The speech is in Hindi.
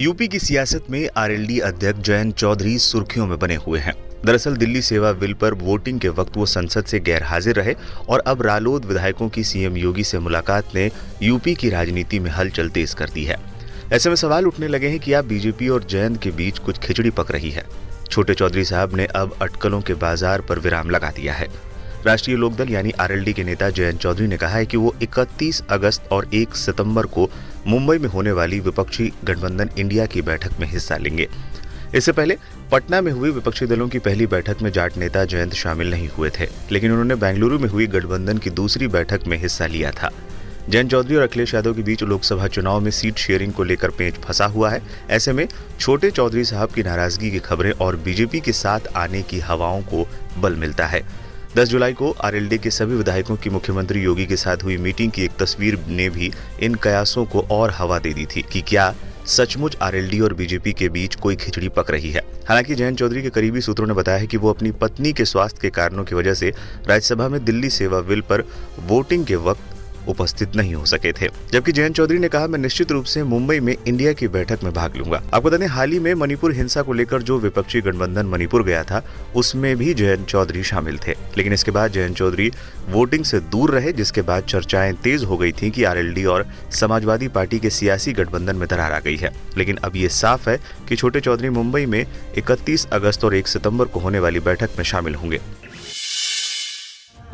यूपी की सियासत में आरएलडी अध्यक्ष जयंत चौधरी सुर्खियों में बने हुए हैं। दरअसल दिल्ली सेवा बिल पर वोटिंग के वक्त वो संसद से गैर हाजिर रहे और अब रालोद विधायकों की सीएम योगी से मुलाकात ने यूपी की राजनीति में हलचल तेज कर दी है। ऐसे में सवाल उठने लगे हैं कि अब बीजेपी और जयंत के बीच कुछ खिचड़ी पक रही है। छोटे चौधरी साहब ने अब अटकलों के बाज़ार पर विराम लगा दिया है। राष्ट्रीय लोकदल यानी आरएलडी के नेता जयंत चौधरी ने कहा है कि वो 31 अगस्त और 1 सितंबर को मुंबई में होने वाली विपक्षी गठबंधन इंडिया की बैठक में हिस्सा लेंगे। इससे पहले पटना में हुई विपक्षी दलों की पहली बैठक में जाट नेता जयंत शामिल नहीं हुए थे, लेकिन उन्होंने बेंगलुरु में हुई गठबंधन की दूसरी बैठक में हिस्सा लिया था। जयंत चौधरी और अखिलेश यादव के बीच लोकसभा चुनाव में सीट शेयरिंग को लेकर पेंच फंसा हुआ है। ऐसे में छोटे चौधरी साहब की नाराज़गी की खबरें और बीजेपी के साथ आने की हवाओं को बल मिलता है। 10 जुलाई को आरएलडी के सभी विधायकों की मुख्यमंत्री योगी के साथ हुई मीटिंग की एक तस्वीर ने भी इन कयासों को और हवा दे दी थी कि क्या सचमुच आरएलडी और बीजेपी के बीच कोई खिचड़ी पक रही है। हालाँकि जयंत चौधरी के करीबी सूत्रों ने बताया है कि वो अपनी पत्नी के स्वास्थ्य के कारणों की वजह से राज्यसभा में दिल्ली सेवा बिल पर वोटिंग के वक्त उपस्थित नहीं हो सके थे। जबकि जयंत चौधरी ने कहा, मैं निश्चित रूप से मुंबई में इंडिया की बैठक में भाग लूँगा। आपको बता दें, हाल ही में मणिपुर हिंसा को लेकर जो विपक्षी गठबंधन मणिपुर गया था, उसमें भी जयंत चौधरी शामिल थे। लेकिन इसके बाद जयंत चौधरी वोटिंग से दूर रहे, जिसके बाद चर्चाएँ तेज हो गई थी कि आरएलडी और समाजवादी पार्टी के सियासी गठबंधन में दरार आ गई है। लेकिन अब ये साफ़ है कि छोटे चौधरी मुंबई में 31 अगस्त और 1 सितंबर को होने वाली बैठक में शामिल होंगे।